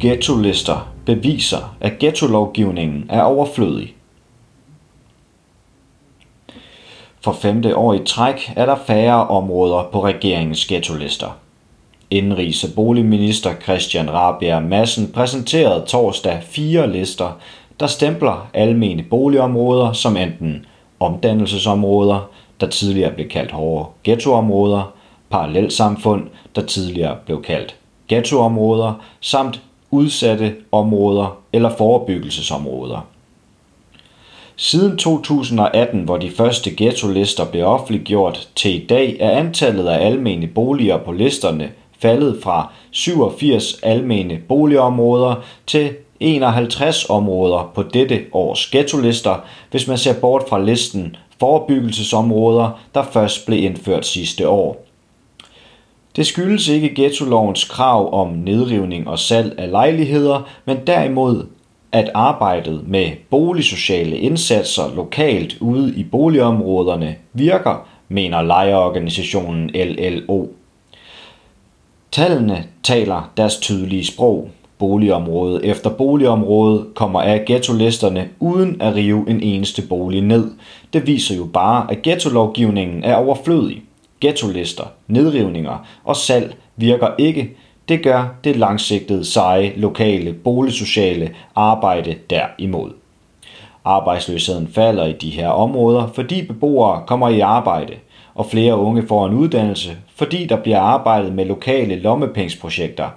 ghettolister beviser, at ghettolovgivningen er overflødig. For femte år i træk er der færre områder på regeringens ghettolister. Indrigs- og boligminister Christian Rabia Madsen præsenterede torsdag fire lister, der stempler almene boligområder som enten omdannelsesområder, der tidligere blev kaldt hårde ghettoområder, parallelsamfund, der tidligere blev kaldt ghettoområder, samt udsatte områder eller forebyggelsesområder. Siden 2018, hvor de første ghettolister blev offentliggjort, til i dag er antallet af almene boliger på listerne faldet fra 87 almene boligområder til 51 områder på dette års ghettolister, hvis man ser bort fra listen forebyggelsesområder, der først blev indført sidste år. Det skyldes ikke ghettolovens krav om nedrivning og salg af lejligheder, men derimod at arbejdet med boligsociale indsatser lokalt ude i boligområderne virker, mener lejerorganisationen LLO. Tallene taler deres tydelige sprog. Boligområde efter boligområde kommer af ghettolisterne uden at rive en eneste bolig ned. Det viser jo bare, at ghettolovgivningen er overflødig. Ghettolister, nedrivninger og salg virker ikke. Det gør det langsigtede, seje, lokale, boligsociale arbejde derimod. Arbejdsløsheden falder i de her områder, fordi beboere kommer i arbejde, og flere unge får en uddannelse, fordi der bliver arbejdet med lokale lommepengsprojekter.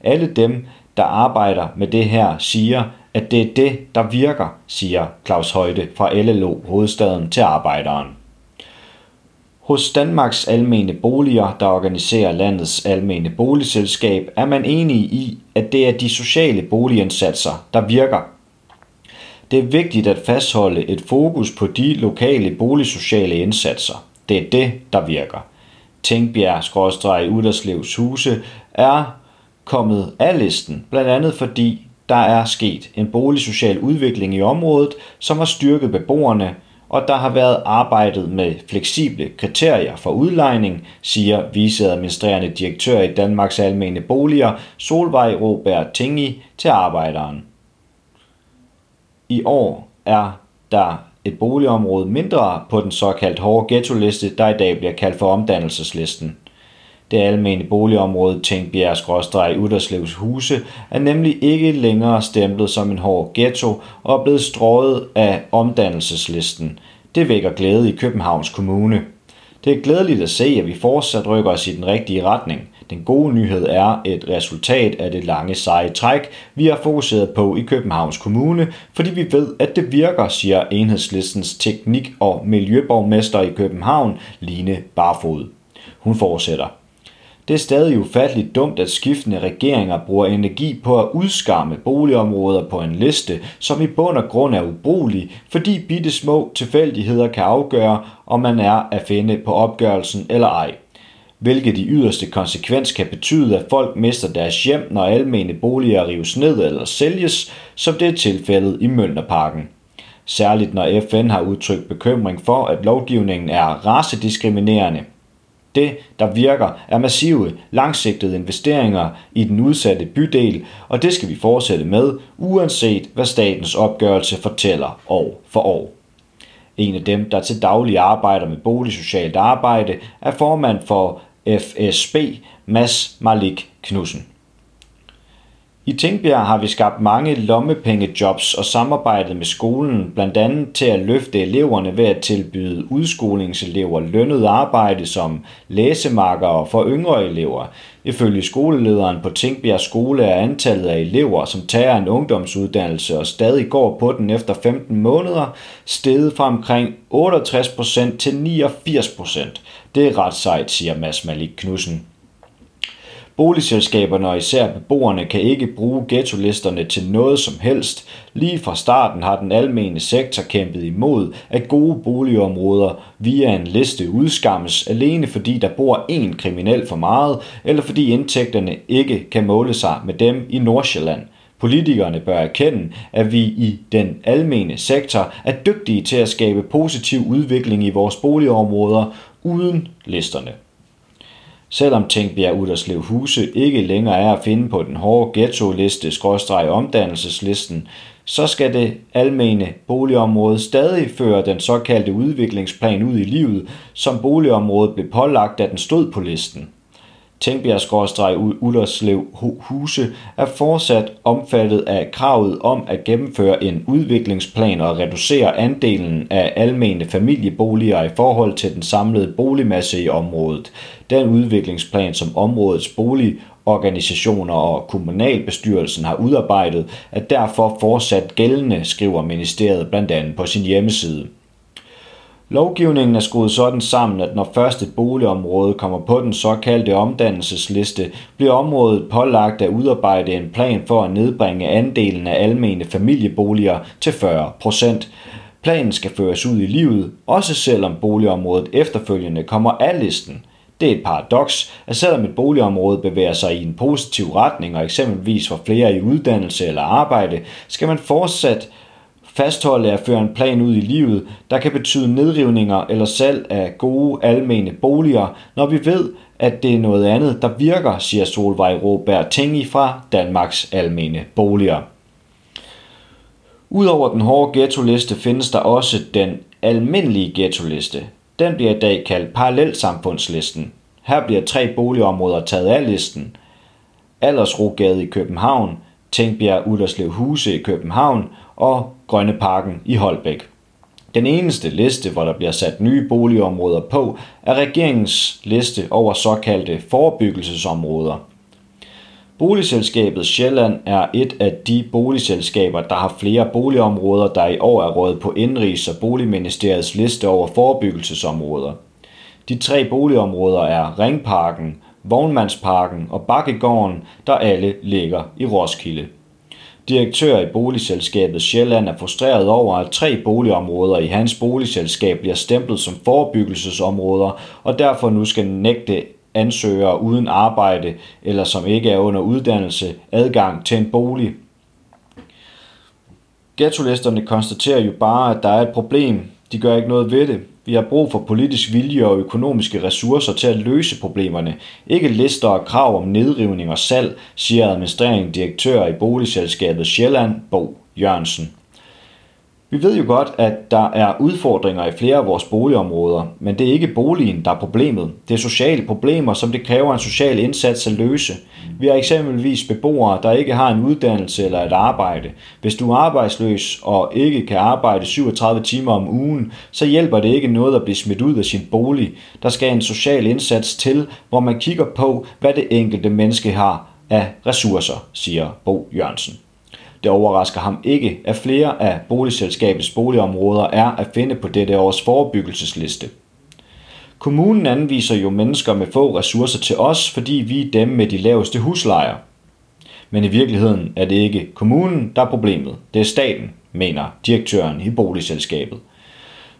Alle dem, der arbejder med det her, siger, at det er det, der virker, siger Claus Højde fra LLO Hovedstaden til Arbejderen. Hos Danmarks Almene Boliger, der organiserer landets almene boligselskab, er man enige i, at det er de sociale boligindsatser, der virker. Det er vigtigt at fastholde et fokus på de lokale boligsociale indsatser. Det er det, der virker. Tænkbjerg-Uderslevs huse er kommet af listen, blandt andet fordi der er sket en boligsocial udvikling i området, som har styrket beboerne, og der har været arbejdet med fleksible kriterier for udlejning, siger viceadministrerende direktør i Danmarks Almene Boliger, Solvej Robert Tingi, til arbejderen. I år er der et boligområde mindre på den såkaldt hårde ghetto-liste, der i dag bliver kaldt for omdannelseslisten. Det almene boligområde Tænkbjerg Uderslevs huse er nemlig ikke længere stemplet som en hård ghetto og er blevet strøget af omdannelseslisten. Det vækker glæde i Københavns Kommune. Det er glædeligt at se, at vi fortsat rykker os i den rigtige retning. Den gode nyhed er et resultat af det lange seje træk, vi har fokuseret på i Københavns Kommune, fordi vi ved, at det virker, siger enhedslistens teknik- og miljøborgmester i København, Line Barfod. Hun fortsætter. Det er stadig ufatteligt dumt, at skiftende regeringer bruger energi på at udskamme boligområder på en liste, som i bund og grund er ubrugelig, fordi bitte små tilfældigheder kan afgøre, om man er at finde på opgørelsen eller ej hvilket i yderste konsekvens kan betyde, at folk mister deres hjem, når almene boliger rives ned eller sælges, som det er tilfældet i Mønterparken. Særligt når FN har udtrykt bekymring for, at lovgivningen er racediskriminerende. Det, der virker, er massive, langsigtede investeringer i den udsatte bydel, og det skal vi fortsætte med, uanset hvad statens opgørelse fortæller år for år. En af dem, der til daglig arbejder med boligsocialt arbejde, er formand for FSB, Mads Malik Knudsen. I Tingbjerg har vi skabt mange lommepengejobs og samarbejdet med skolen, blandt andet til at løfte eleverne ved at tilbyde udskolingselever lønnet arbejde som læsemarkere for yngre elever. Ifølge skolelederen på Tingbjerg Skole er antallet af elever, som tager en ungdomsuddannelse og stadig går på den efter 15 måneder, steget fra omkring 68% til 89%. Det er ret sejt, siger Mads Malik Knudsen. Boligselskaberne og især beboerne kan ikke bruge ghettolisterne til noget som helst. Lige fra starten har den almene sektor kæmpet imod, at gode boligområder via en liste udskammes alene fordi der bor én kriminel for meget, eller fordi indtægterne ikke kan måle sig med dem i Nordsjælland. Politikerne bør erkende, at vi i den almene sektor er dygtige til at skabe positiv udvikling i vores boligområder uden listerne. Selvom Tænkbjerg Uderslev Huse ikke længere er at finde på den hårde ghetto-liste omdannelseslisten, så skal det almene boligområde stadig føre den såkaldte udviklingsplan ud i livet, som boligområdet blev pålagt, da den stod på listen. Tingbjerg-Ullerslev Huse er fortsat omfattet af kravet om at gennemføre en udviklingsplan og reducere andelen af almene familieboliger i forhold til den samlede boligmasse i området. Den udviklingsplan, som områdets boligorganisationer og kommunalbestyrelsen har udarbejdet, er derfor fortsat gældende, skriver ministeriet blandt andet på sin hjemmeside. Lovgivningen er skruet sådan sammen, at når først et boligområde kommer på den såkaldte omdannelsesliste, bliver området pålagt at udarbejde en plan for at nedbringe andelen af almene familieboliger til 40 procent. Planen skal føres ud i livet, også selvom boligområdet efterfølgende kommer af listen. Det er et paradoks, at selvom et boligområde bevæger sig i en positiv retning og eksempelvis får flere i uddannelse eller arbejde, skal man fortsat fastholde at føre en plan ud i livet, der kan betyde nedrivninger eller salg af gode almene boliger, når vi ved, at det er noget andet, der virker, siger Solvej Råberg Tingi fra Danmarks Almene Boliger. Udover den hårde ghetto-liste findes der også den almindelige ghetto-liste. Den bliver i dag kaldt parallelsamfundslisten. Her bliver tre boligområder taget af listen. Aldersrogade i København, Tænkbjerg Ullerslev Huse i København og Grønne Parken i Holbæk. Den eneste liste, hvor der bliver sat nye boligområder på, er regeringens liste over såkaldte forebyggelsesområder. Boligselskabet Sjælland er et af de boligselskaber, der har flere boligområder, der i år er rådet på Indrigs- og Boligministeriets liste over forebyggelsesområder. De tre boligområder er Ringparken, Vognmandsparken og Bakkegården, der alle ligger i Roskilde. Direktør i boligselskabet Sjælland er frustreret over, at tre boligområder i hans boligselskab bliver stemplet som forebyggelsesområder, og derfor nu skal nægte ansøgere uden arbejde eller som ikke er under uddannelse adgang til en bolig. Ghetto-listerne konstaterer jo bare, at der er et problem. De gør ikke noget ved det. Vi har brug for politisk vilje og økonomiske ressourcer til at løse problemerne. Ikke lister og krav om nedrivning og salg, siger administrerende direktør i boligselskabet Sjælland, Bo Jørgensen. Vi ved jo godt, at der er udfordringer i flere af vores boligområder, men det er ikke boligen, der er problemet. Det er sociale problemer, som det kræver en social indsats at løse. Vi har eksempelvis beboere, der ikke har en uddannelse eller et arbejde. Hvis du er arbejdsløs og ikke kan arbejde 37 timer om ugen, så hjælper det ikke noget at blive smidt ud af sin bolig. Der skal en social indsats til, hvor man kigger på, hvad det enkelte menneske har af ressourcer, siger Bo Jørgensen. Det overrasker ham ikke, at flere af boligselskabets boligområder er at finde på dette års forebyggelsesliste. Kommunen anviser jo mennesker med få ressourcer til os, fordi vi er dem med de laveste huslejer. Men i virkeligheden er det ikke kommunen, der er problemet. Det er staten, mener direktøren i boligselskabet.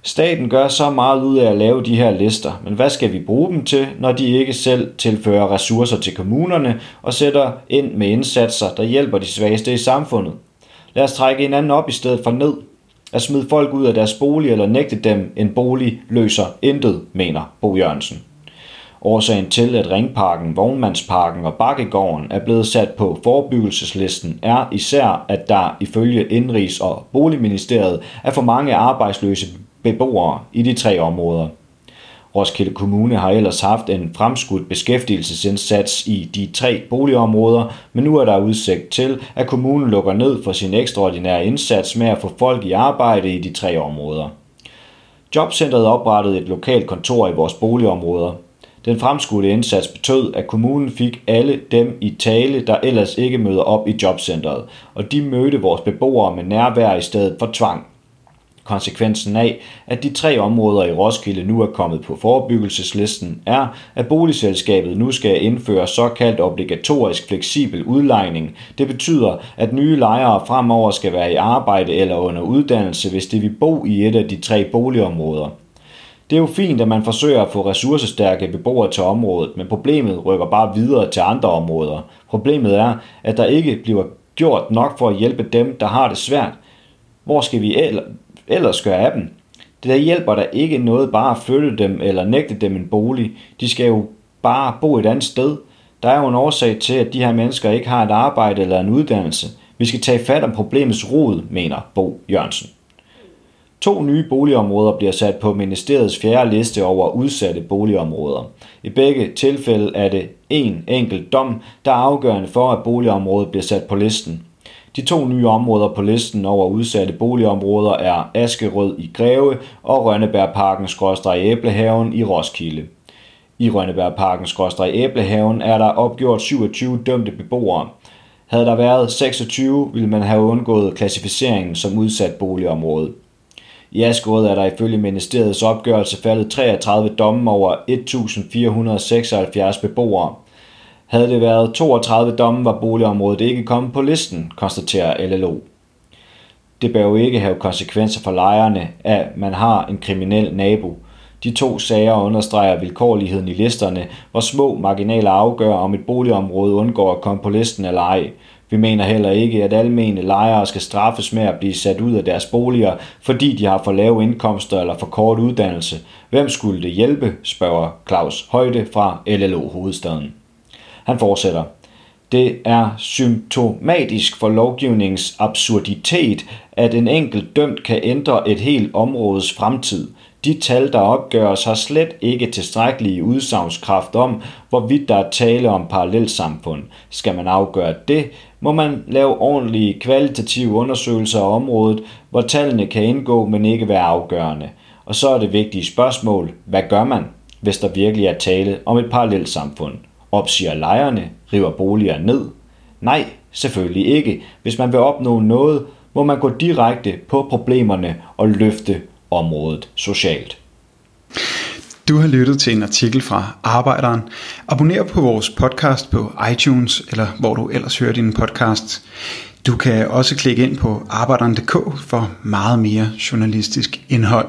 Staten gør så meget ud af at lave de her lister, men hvad skal vi bruge dem til, når de ikke selv tilfører ressourcer til kommunerne og sætter ind med indsatser, der hjælper de svageste i samfundet? Lad os trække hinanden op i stedet for ned. At smide folk ud af deres bolig eller nægte dem en bolig løser intet, mener Bo Jørgensen. Årsagen til, at Ringparken, Vognmandsparken og Bakkegården er blevet sat på forebyggelseslisten, er især, at der ifølge Indrigs- og Boligministeriet er for mange arbejdsløse beboere i de tre områder. Roskilde Kommune har ellers haft en fremskudt beskæftigelsesindsats i de tre boligområder, men nu er der udsigt til, at kommunen lukker ned for sin ekstraordinære indsats med at få folk i arbejde i de tre områder. Jobcentret oprettede et lokalt kontor i vores boligområder. Den fremskudte indsats betød, at kommunen fik alle dem i tale, der ellers ikke møder op i jobcentret, og de mødte vores beboere med nærvær i stedet for tvang. Konsekvensen af, at de tre områder i Roskilde nu er kommet på forebyggelseslisten, er, at boligselskabet nu skal indføre såkaldt obligatorisk fleksibel udlejning. Det betyder, at nye lejere fremover skal være i arbejde eller under uddannelse, hvis de vil bo i et af de tre boligområder. Det er jo fint, at man forsøger at få ressourcestærke beboere til området, men problemet rykker bare videre til andre områder. Problemet er, at der ikke bliver gjort nok for at hjælpe dem, der har det svært. Hvor skal vi ellers gør af dem? Det der hjælper der ikke noget bare at flytte dem eller nægte dem en bolig. De skal jo bare bo et andet sted. Der er jo en årsag til, at de her mennesker ikke har et arbejde eller en uddannelse. Vi skal tage fat om problemets rod, mener Bo Jørgensen. To nye boligområder bliver sat på ministeriets fjerde liste over udsatte boligområder. I begge tilfælde er det en enkelt dom, der er afgørende for, at boligområdet bliver sat på listen. De to nye områder på listen over udsatte boligområder er Askerød i Greve og Rønnebergparken Æblehaven i Roskilde. I Rønnebergparken Æblehaven er der opgjort 27 dømte beboere. Havde der været 26, ville man have undgået klassificeringen som udsat boligområde. I Askerød er der ifølge ministeriets opgørelse faldet 33 domme over 1.476 beboere. Havde det været 32 domme, var boligområdet ikke kommet på listen, konstaterer LLO. Det bør jo ikke have konsekvenser for lejerne, at man har en kriminel nabo. De to sager understreger vilkårligheden i listerne, hvor små marginaler afgør, om et boligområde undgår at komme på listen eller ej. Vi mener heller ikke, at almene lejere skal straffes med at blive sat ud af deres boliger, fordi de har for lave indkomster eller for kort uddannelse. Hvem skulle det hjælpe, spørger Claus Højde fra LLO Hovedstaden. Han fortsætter. Det er symptomatisk for lovgivningens absurditet, at en enkelt dømt kan ændre et helt områdes fremtid. De tal, der opgøres, har slet ikke tilstrækkelige udsagnskraft om, hvorvidt der er tale om parallelsamfund. Skal man afgøre det, må man lave ordentlige kvalitative undersøgelser af området, hvor tallene kan indgå, men ikke være afgørende. Og så er det vigtige spørgsmål, hvad gør man, hvis der virkelig er tale om et parallelsamfund? Opsiger lejerne, river boliger ned? Nej, selvfølgelig ikke. Hvis man vil opnå noget, må man gå direkte på problemerne og løfte området socialt. Du har lyttet til en artikel fra Arbejderen. Abonner på vores podcast på iTunes, eller hvor du ellers hører din podcast. Du kan også klikke ind på arbejderen.dk for meget mere journalistisk indhold.